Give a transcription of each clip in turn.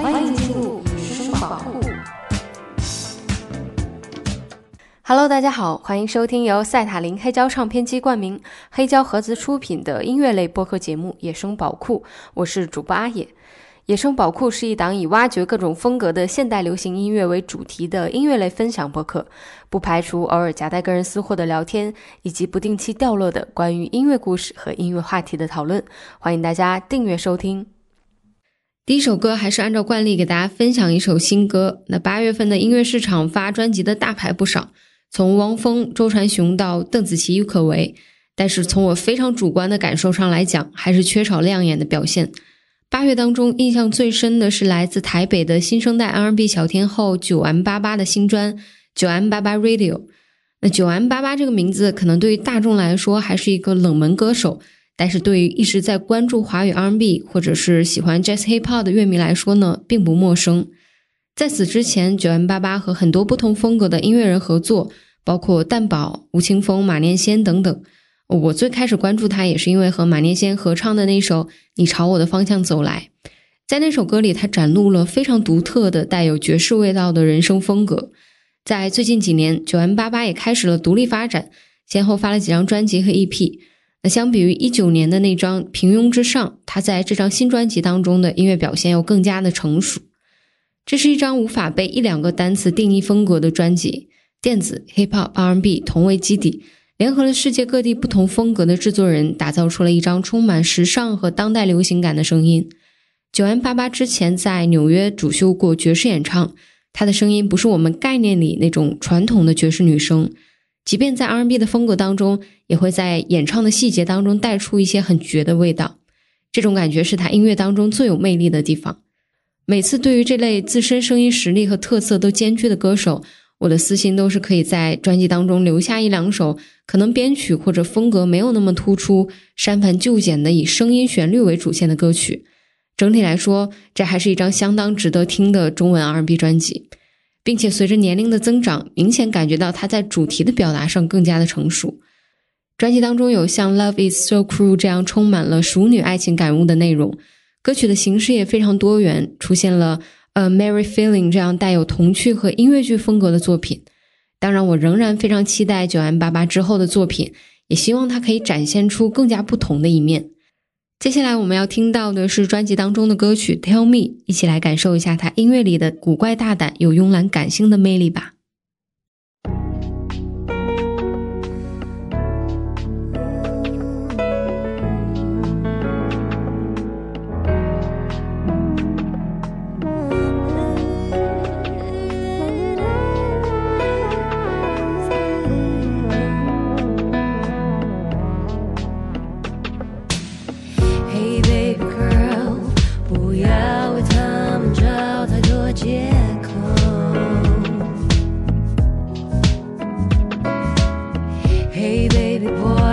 欢迎进入女生宝库。Hello，大家好，欢迎收听由赛塔林黑胶唱片机冠名、黑胶盒子出品的音乐类播客节目《野生宝库》，我是主播阿野。野生宝库是一档以挖掘各种风格的现代流行音乐为主题的音乐类分享播客，不排除偶尔夹带个人私货的聊天，以及不定期掉落的关于音乐故事和音乐话题的讨论。欢迎大家订阅收听。第一首歌还是按照惯例给大家分享一首新歌。那八月份的音乐市场发专辑的大牌不少，从汪峰、周传雄到邓紫棋、郁可唯，但是从我非常主观的感受上来讲，还是缺少亮眼的表现。八月当中，印象最深的是来自台北的新生代 R&B 小天后九 M 八八的新专九 M 八八 Radio。那九 M 八八这个名字可能对于大众来说还是一个冷门歌手，但是对于一直在关注华语 R&B 或者是喜欢 Jazz Hip Hop 的乐迷来说呢，并不陌生。在此之前，九 M 八八和很多不同风格的音乐人合作，包括蛋堡、吴青峰、马念先等等。我最开始关注他，也是因为和马念先合唱的那首《你朝我的方向走来》。在那首歌里，他展露了非常独特的带有爵士味道的人生风格。在最近几年，九 M 八八也开始了独立发展，先后发了几张专辑和 EP。那相比于一九年的那张《平庸之上》，他在这张新专辑当中的音乐表现又更加的成熟。这是一张无法被一两个单词定义风格的专辑，电子、Hip Hop、R&B 同为基底。联合了世界各地不同风格的制作人，打造出了一张充满时尚和当代流行感的声音。九 M 八八之前在纽约主修过爵士演唱，她的声音不是我们概念里那种传统的爵士女声，即便在 R&B 的风格当中，也会在演唱的细节当中带出一些很绝的味道。这种感觉是他音乐当中最有魅力的地方。每次对于这类自身声音实力和特色都兼具的歌手。我的私心都是可以在专辑当中留下一两首，可能编曲或者风格没有那么突出、删繁就简的以声音旋律为主线的歌曲。整体来说，这还是一张相当值得听的中文 R&B 专辑，并且随着年龄的增长，明显感觉到他在主题的表达上更加的成熟。专辑当中有像《Love Is So Cruel》这样充满了熟女爱情感悟的内容，歌曲的形式也非常多元，出现了。呃，Mary Feeling 这样带有童趣和音乐剧风格的作品，当然，我仍然非常期待九 M 八八之后的作品，也希望它可以展现出更加不同的一面。接下来我们要听到的是专辑当中的歌曲《Tell Me》，一起来感受一下他音乐里的古怪大胆、有慵懒感性的魅力吧。baby boy.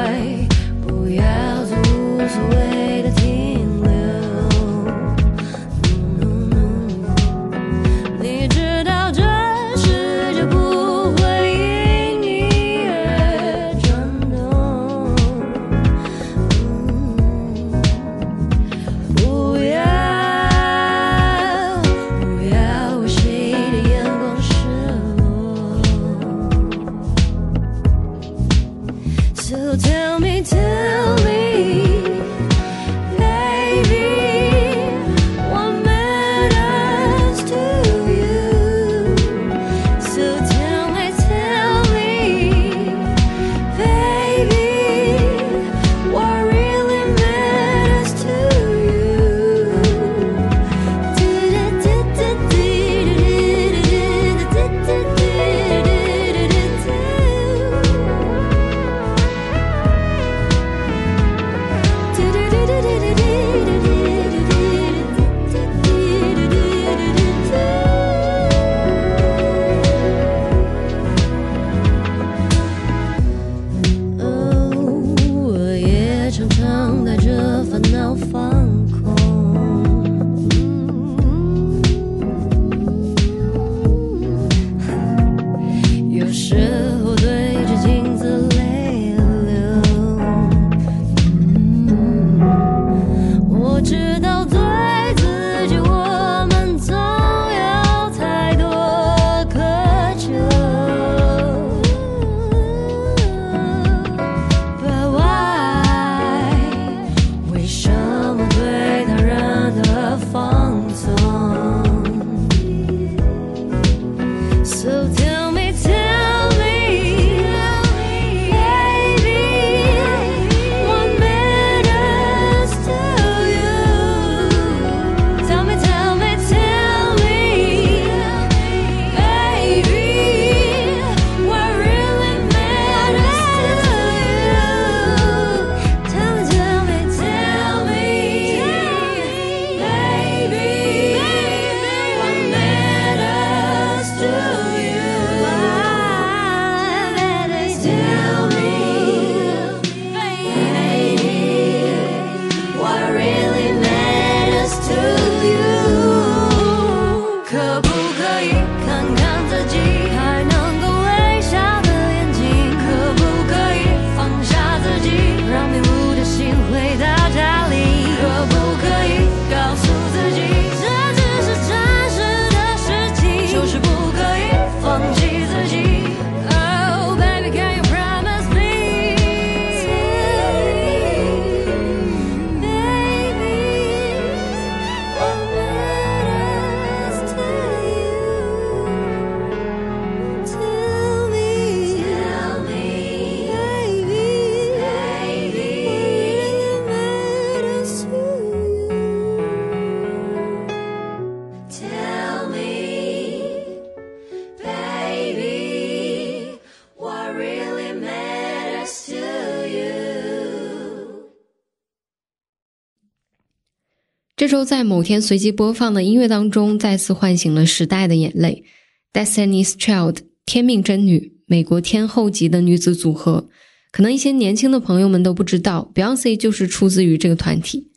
这周在某天随机播放的音乐当中，再次唤醒了时代的眼泪。Destiny's Child，天命真女，美国天后级的女子组合。可能一些年轻的朋友们都不知道，Beyonce 就是出自于这个团体。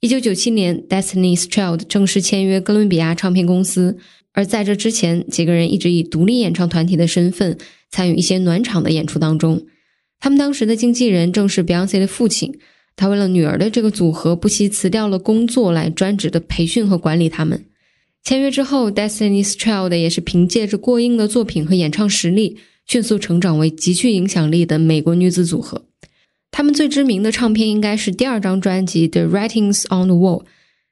一九九七年，Destiny's Child 正式签约哥伦比亚唱片公司。而在这之前，几个人一直以独立演唱团体的身份参与一些暖场的演出当中。他们当时的经纪人正是 Beyonce 的父亲，他为了女儿的这个组合，不惜辞掉了工作来专职的培训和管理他们。签约之后，Destiny's Child 也是凭借着过硬的作品和演唱实力，迅速成长为极具影响力的美国女子组合。他们最知名的唱片应该是第二张专辑《The Writings on the Wall》，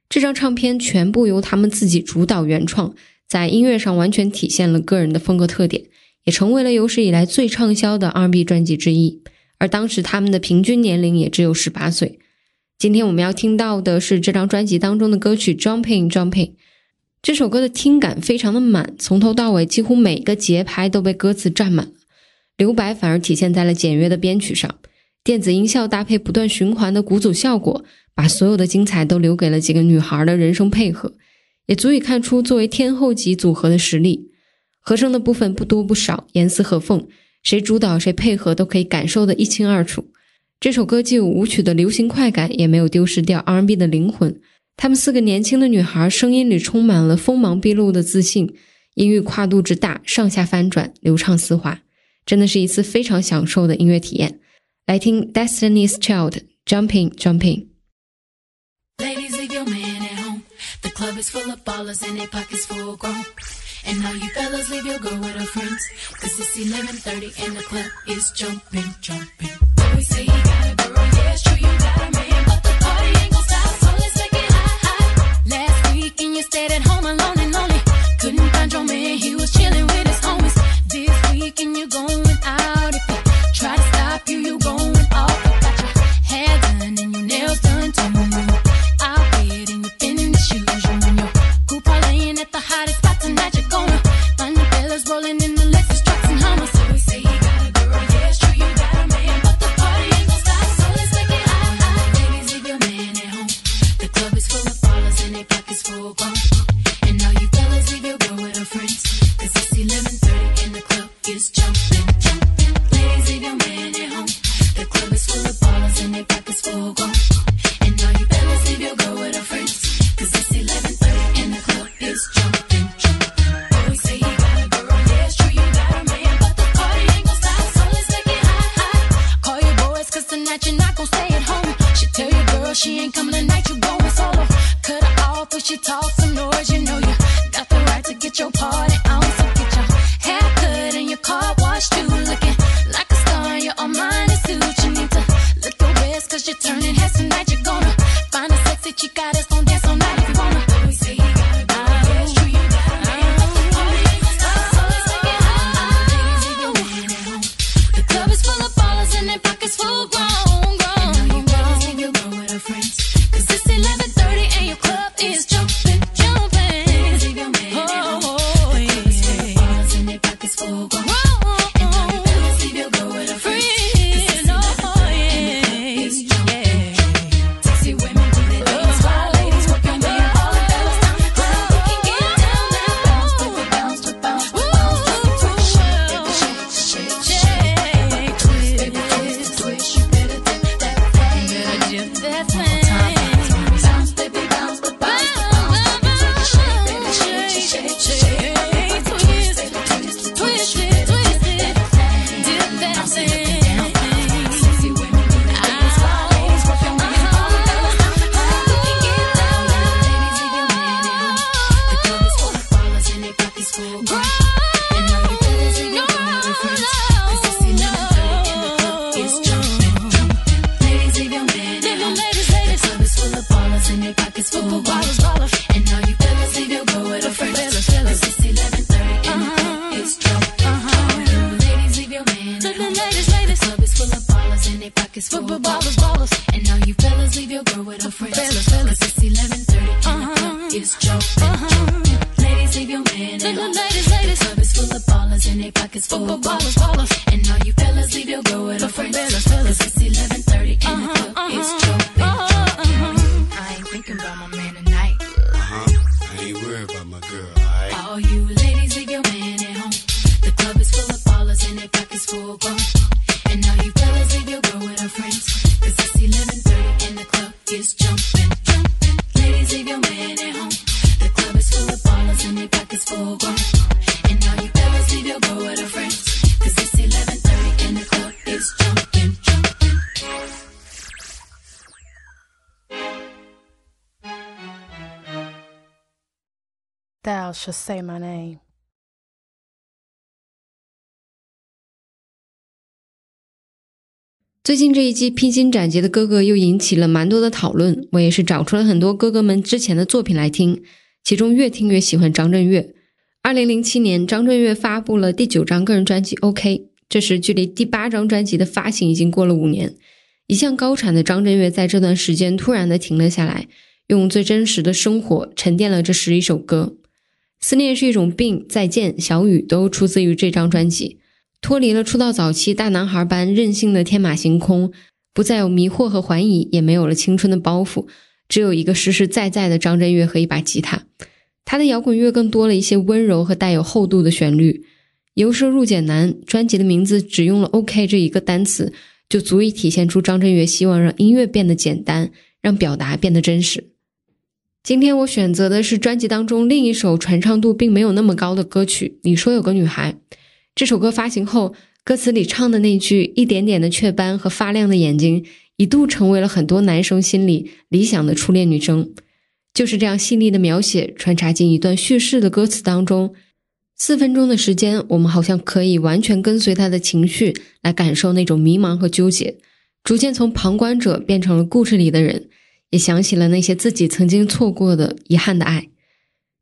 这张唱片全部由他们自己主导原创。在音乐上完全体现了个人的风格特点，也成为了有史以来最畅销的 R&B 专辑之一。而当时他们的平均年龄也只有十八岁。今天我们要听到的是这张专辑当中的歌曲《Jumping Jumping》。这首歌的听感非常的满，从头到尾几乎每个节拍都被歌词占满了，留白反而体现在了简约的编曲上。电子音效搭配不断循环的鼓组效果，把所有的精彩都留给了几个女孩的人声配合。也足以看出作为天后级组合的实力。和声的部分不多不少，严丝合缝，谁主导谁配合都可以感受得一清二楚。这首歌既有舞曲的流行快感，也没有丢失掉 R&B 的灵魂。她们四个年轻的女孩声音里充满了锋芒毕露的自信，音域跨度之大，上下翻转，流畅丝滑，真的是一次非常享受的音乐体验。来听 Destiny's Child Jumping Jumping。club is full of ballers and the pockets full grown. And now you fellas leave your girl with her friends. Cause it's 11.30 and the club is jumping, jumping. We say you got a girl, yeah, it's true, you got a man. But the party ain't gon' stop, so let's make it hot, hot. Last week and you stayed at home alone and lonely. Couldn't find your man, he was chilling with his homies. This week and you're going out. Say my name. 最近这一季披荆斩棘的哥哥又引起了蛮多的讨论，我也是找出了很多哥哥们之前的作品来听，其中越听越喜欢张震岳。二零零七年，张震岳发布了第九张个人专辑《OK》，这时距离第八张专辑的发行已经过了五年。一向高产的张震岳在这段时间突然的停了下来，用最真实的生活沉淀了这十一首歌。思念是一种病，再见，小雨都出自于这张专辑。脱离了出道早期大男孩般任性的天马行空，不再有迷惑和怀疑，也没有了青春的包袱，只有一个实实在在的张震岳和一把吉他。他的摇滚乐更多了一些温柔和带有厚度的旋律。由奢入俭难，专辑的名字只用了 “OK” 这一个单词，就足以体现出张震岳希望让音乐变得简单，让表达变得真实。今天我选择的是专辑当中另一首传唱度并没有那么高的歌曲《你说有个女孩》。这首歌发行后，歌词里唱的那句“一点点的雀斑和发亮的眼睛”，一度成为了很多男生心里理想的初恋女生。就是这样细腻的描写，穿插进一段叙事的歌词当中。四分钟的时间，我们好像可以完全跟随他的情绪来感受那种迷茫和纠结，逐渐从旁观者变成了故事里的人，也想起了那些自己曾经错过的遗憾的爱。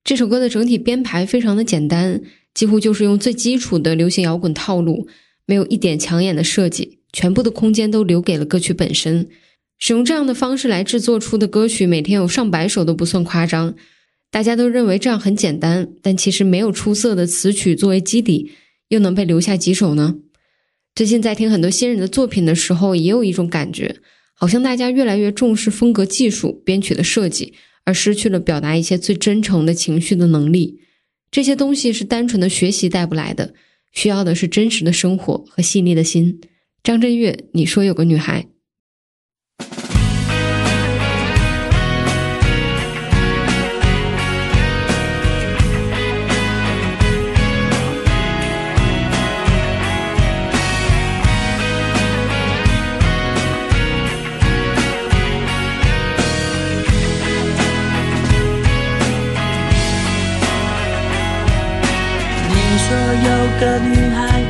这首歌的整体编排非常的简单。几乎就是用最基础的流行摇滚套路，没有一点抢眼的设计，全部的空间都留给了歌曲本身。使用这样的方式来制作出的歌曲，每天有上百首都不算夸张。大家都认为这样很简单，但其实没有出色的词曲作为基底，又能被留下几首呢？最近在听很多新人的作品的时候，也有一种感觉，好像大家越来越重视风格、技术、编曲的设计，而失去了表达一些最真诚的情绪的能力。这些东西是单纯的学习带不来的，需要的是真实的生活和细腻的心。张震岳，你说有个女孩。个女孩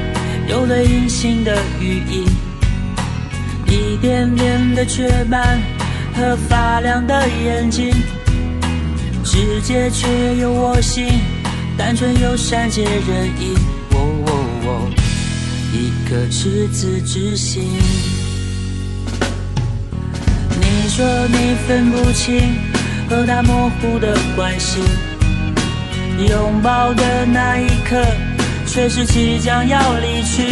有了隐形的羽翼，一点点的雀斑和发亮的眼睛，世界却有我心，单纯又善解人意。哦哦哦，一颗赤子之心。你说你分不清和他模糊的关系，拥抱的那一刻。却是即将要离去，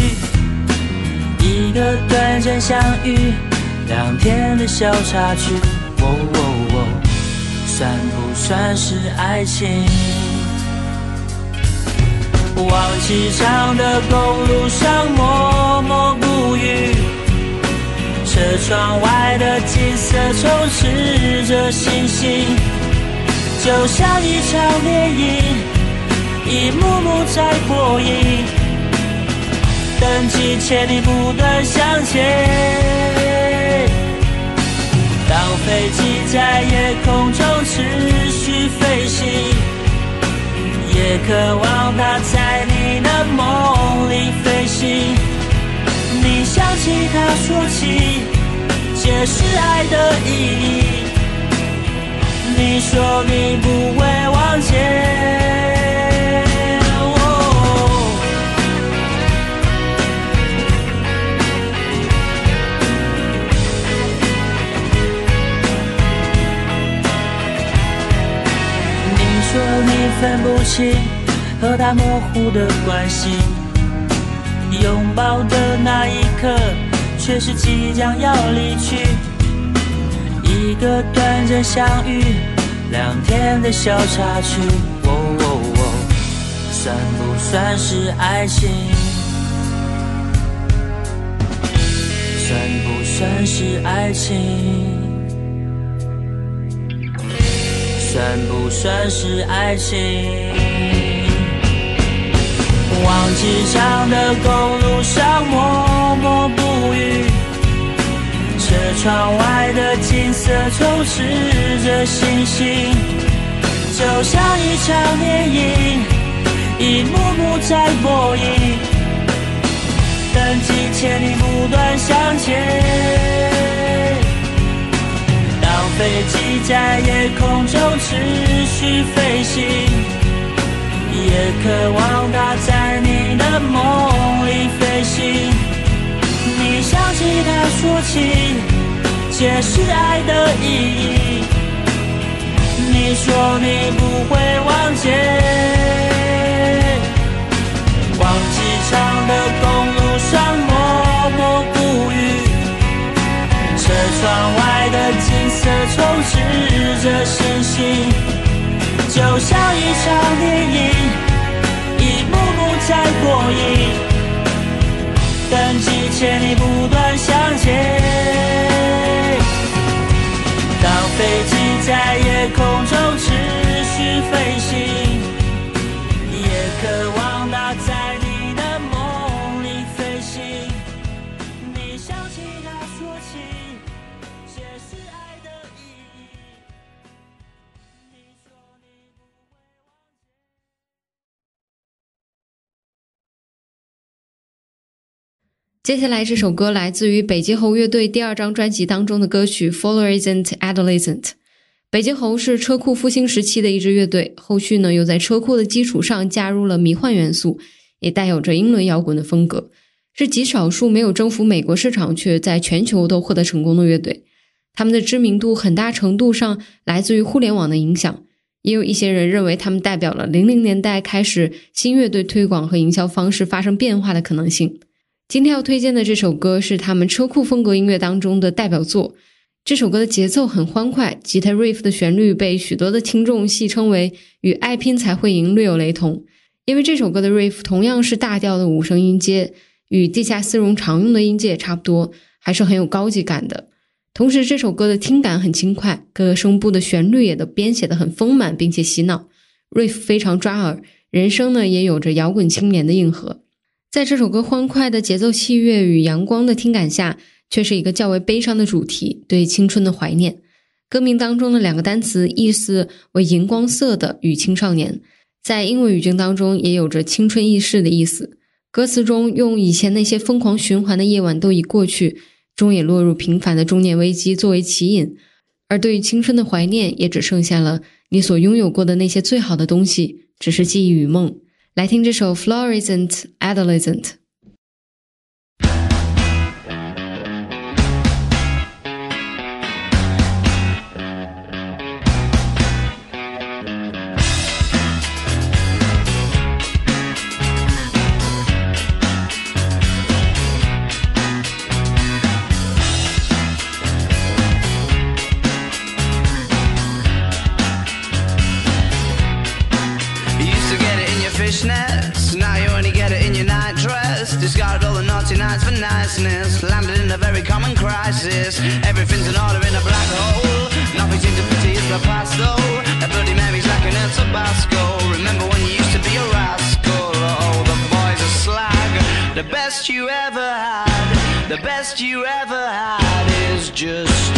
一个短暂相遇，两天的小插曲，哦哦哦，算不算是爱情？往机场的公路上默默不语，车窗外的景色充斥着星星，就像一场电影。一幕幕在播映，等几千里不断向前。当飞机在夜空中持续飞行，也渴望它在你的梦里飞行。你想起他说起，解释爱的意义。你说你不会忘记。说你分不清和他模糊的关系，拥抱的那一刻，却是即将要离去。一个短暂相遇，两天的小插曲，哦哦哦，算不算是爱情？算不算是爱情？算不算是爱情？往机场的公路上默默不语，车窗外的景色充斥着星星，就像一场电影，一幕幕在播映。等几千里不断向前，飞机在夜空中持续飞行，也渴望它在你的梦里飞行。你想起他说起，解释爱的意义。你说你不会忘记，忘机场的公路上默默不语，车窗外的的充斥着身心，就像一场电影，一幕幕在过瘾，但几千里不断向前。当飞机在夜空中持续飞行，接下来这首歌来自于北极猴乐队第二张专辑当中的歌曲《Fluorescent Adolescent》。北极猴是车库复兴时期的一支乐队，后续呢又在车库的基础上加入了迷幻元素，也带有着英伦摇滚的风格，是极少数没有征服美国市场却在全球都获得成功的乐队。他们的知名度很大程度上来自于互联网的影响，也有一些人认为他们代表了零零年代开始新乐队推广和营销方式发生变化的可能性。今天要推荐的这首歌是他们车库风格音乐当中的代表作。这首歌的节奏很欢快，吉他 riff 的旋律被许多的听众戏称为与《爱拼才会赢》略有雷同，因为这首歌的 riff 同样是大调的五声音阶，与地下丝绒常用的音阶也差不多，还是很有高级感的。同时，这首歌的听感很轻快，各个声部的旋律也都编写的很丰满，并且洗脑，riff 非常抓耳，人声呢也有着摇滚青年的硬核。在这首歌欢快的节奏器乐与阳光的听感下，却是一个较为悲伤的主题，对青春的怀念。歌名当中的两个单词意思为荧光色的与青少年，在英文语境当中也有着青春易逝的意思。歌词中用以前那些疯狂循环的夜晚都已过去，终也落入平凡的中年危机作为起引，而对于青春的怀念，也只剩下了你所拥有过的那些最好的东西，只是记忆与梦。来听这首《Fluorescent Adolescent》。 It fishnets, now you only get it in your night dress. Discarded all the naughty nights for niceness, landed in a very common crisis. Everything's in order in a black hole. Nothing seems to pity is the past though. A bloody memory's like an El Tabasco. Remember when you used to be a rascal? Oh, the boys are slag. The best you ever had, the best you ever had is just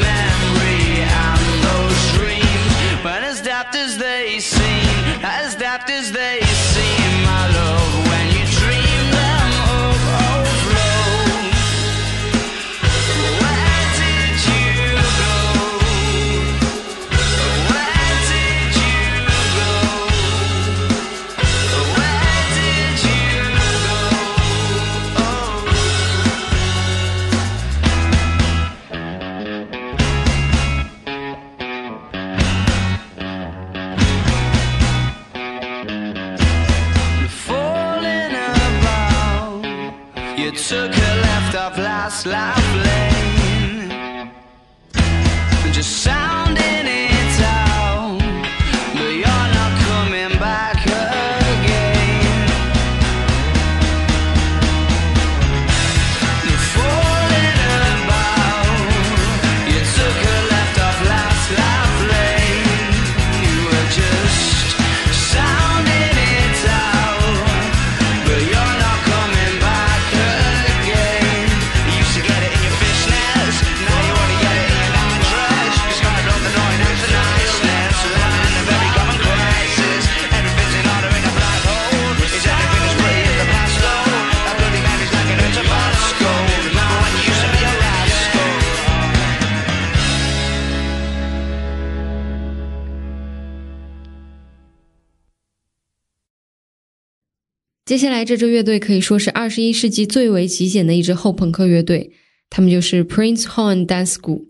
接下来这支乐队可以说是二十一世纪最为极简的一支后朋克乐队，他们就是 Prince Horn Dance School。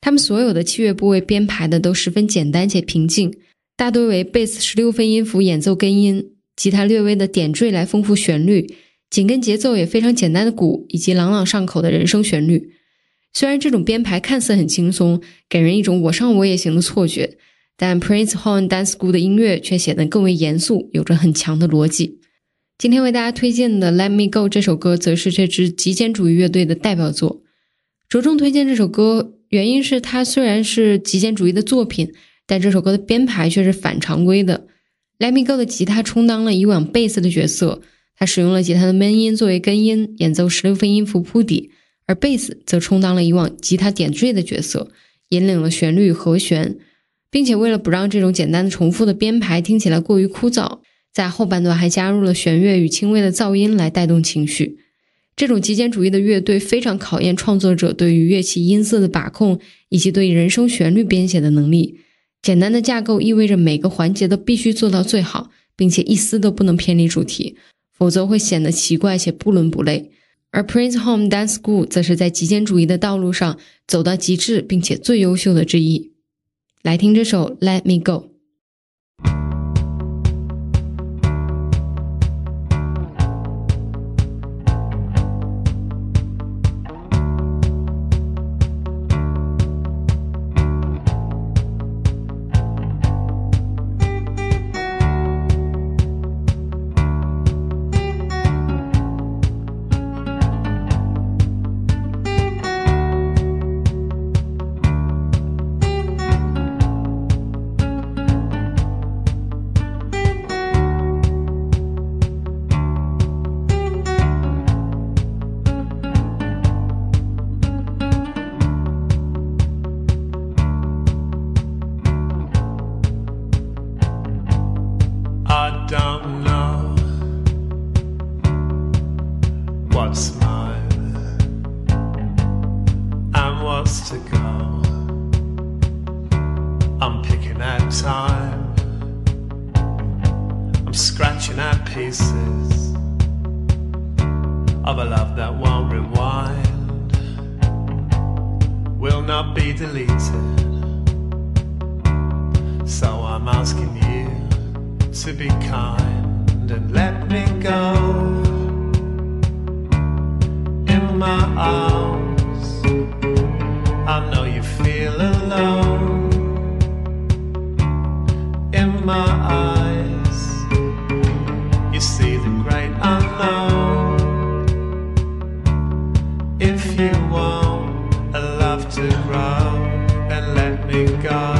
他们所有的器乐部位编排的都十分简单且平静，大多为贝斯十六分音符演奏根音，吉他略微的点缀来丰富旋律，紧跟节奏也非常简单的鼓，以及朗朗上口的人声旋律。虽然这种编排看似很轻松，给人一种我上我也行的错觉，但 Prince Horn Dance School 的音乐却显得更为严肃，有着很强的逻辑。今天为大家推荐的《Let Me Go》这首歌，则是这支极简主义乐队的代表作。着重推荐这首歌，原因是它虽然是极简主义的作品，但这首歌的编排却是反常规的。《Let Me Go》的吉他充当了以往贝斯的角色，它使用了吉他的闷音作为根音，演奏十六分音符铺底；而贝斯则充当了以往吉他点缀的角色，引领了旋律和弦，并且为了不让这种简单的重复的编排听起来过于枯燥。在后半段还加入了弦乐与轻微的噪音来带动情绪。这种极简主义的乐队非常考验创作者对于乐器音色的把控，以及对人声旋律编写的能力。简单的架构意味着每个环节都必须做到最好，并且一丝都不能偏离主题，否则会显得奇怪且不伦不类。而 Prince Home Dance School 则是在极简主义的道路上走到极致，并且最优秀的之一。来听这首《Let Me Go》。America.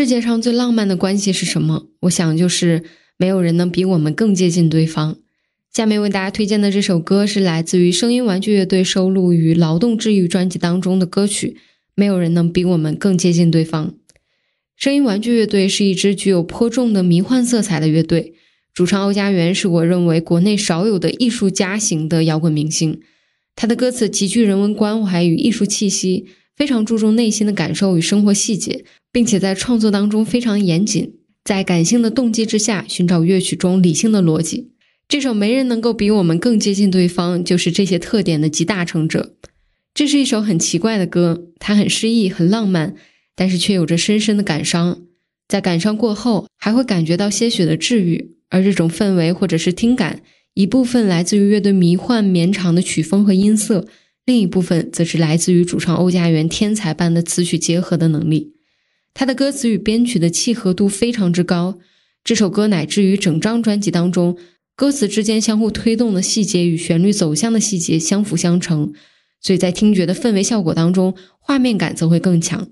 世界上最浪漫的关系是什么？我想就是没有人能比我们更接近对方。下面为大家推荐的这首歌是来自于声音玩具乐队收录于《劳动治愈》专辑当中的歌曲。没有人能比我们更接近对方。声音玩具乐队是一支具有颇重的迷幻色彩的乐队，主唱欧家园是我认为国内少有的艺术家型的摇滚明星。他的歌词极具人文关怀与艺术气息，非常注重内心的感受与生活细节，并且在创作当中非常严谨，在感性的动机之下寻找乐曲中理性的逻辑。这首《没人能够比我们更接近对方》就是这些特点的集大成者。这是一首很奇怪的歌，它很诗意、很浪漫，但是却有着深深的感伤。在感伤过后，还会感觉到些许的治愈。而这种氛围或者是听感，一部分来自于乐队迷幻绵长的曲风和音色，另一部分则是来自于主唱欧家园天才般的词曲结合的能力。他的歌词与编曲的契合度非常之高。这首歌乃至于整张专辑当中，歌词之间相互推动的细节与旋律走向的细节相辅相成。所以在听觉的氛围效果当中，画面感则会更强。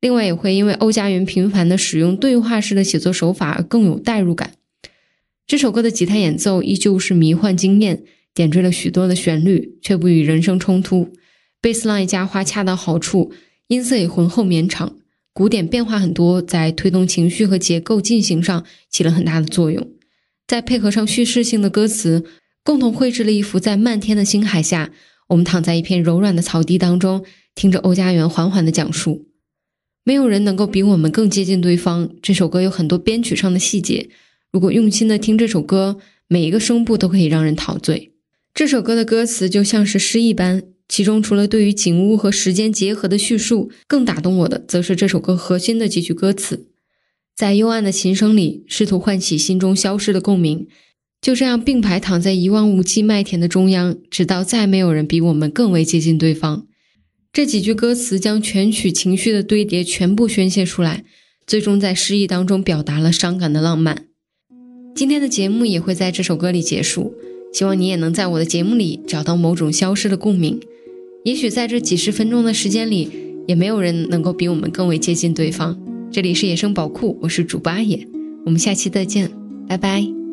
另外，也会因为欧佳云频繁的使用对话式的写作手法而更有代入感。这首歌的吉他演奏依旧是迷幻惊艳，点缀了许多的旋律，却不与人声冲突。贝斯 line 加花恰到好处，音色也浑厚绵长，鼓点变化很多，在推动情绪和结构进行上起了很大的作用。再配合上叙事性的歌词，共同绘制了一幅在漫天的星海下。我们躺在一片柔软的草地当中，听着欧家园缓缓的讲述。没有人能够比我们更接近对方。这首歌有很多编曲上的细节，如果用心的听这首歌，每一个声部都可以让人陶醉。这首歌的歌词就像是诗一般，其中除了对于景物和时间结合的叙述，更打动我的，则是这首歌核心的几句歌词。在幽暗的琴声里，试图唤起心中消失的共鸣。就这样并排躺在一望无际麦田的中央，直到再没有人比我们更为接近对方。这几句歌词将全曲情绪的堆叠全部宣泄出来，最终在诗意当中表达了伤感的浪漫。今天的节目也会在这首歌里结束，希望你也能在我的节目里找到某种消失的共鸣。也许在这几十分钟的时间里，也没有人能够比我们更为接近对方。这里是野生宝库，我是主播阿野，我们下期再见，拜拜。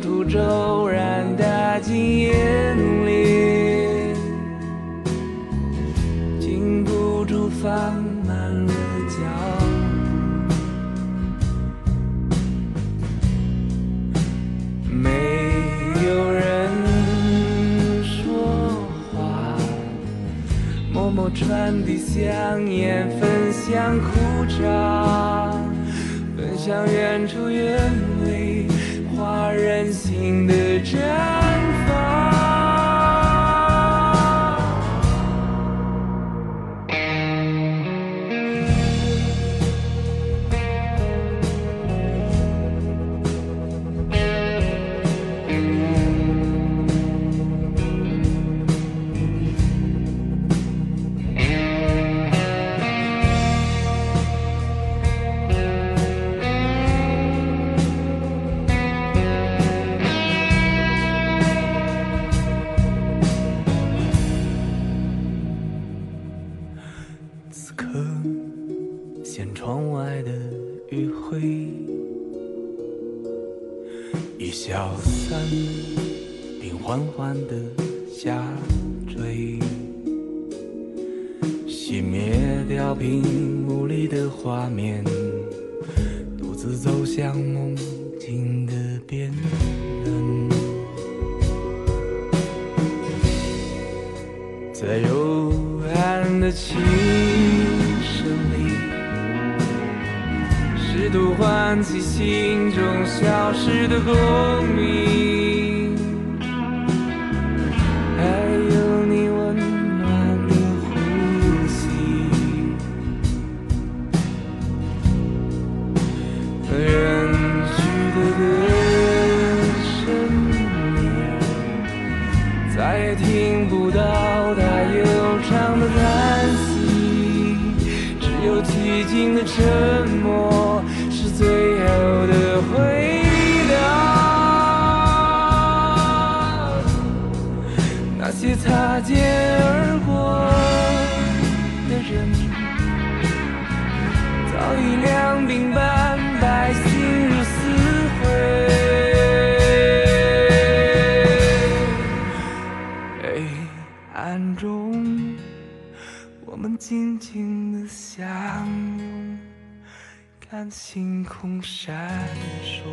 途骤然打进眼里，禁不住放慢了脚步，没有人说话，默默传递香烟，分享苦茶，分享远处远。长的叹息只有寂静的沉默是最后的回答。那些擦肩而过的人早已两鬓斑静静的相拥看星空闪烁。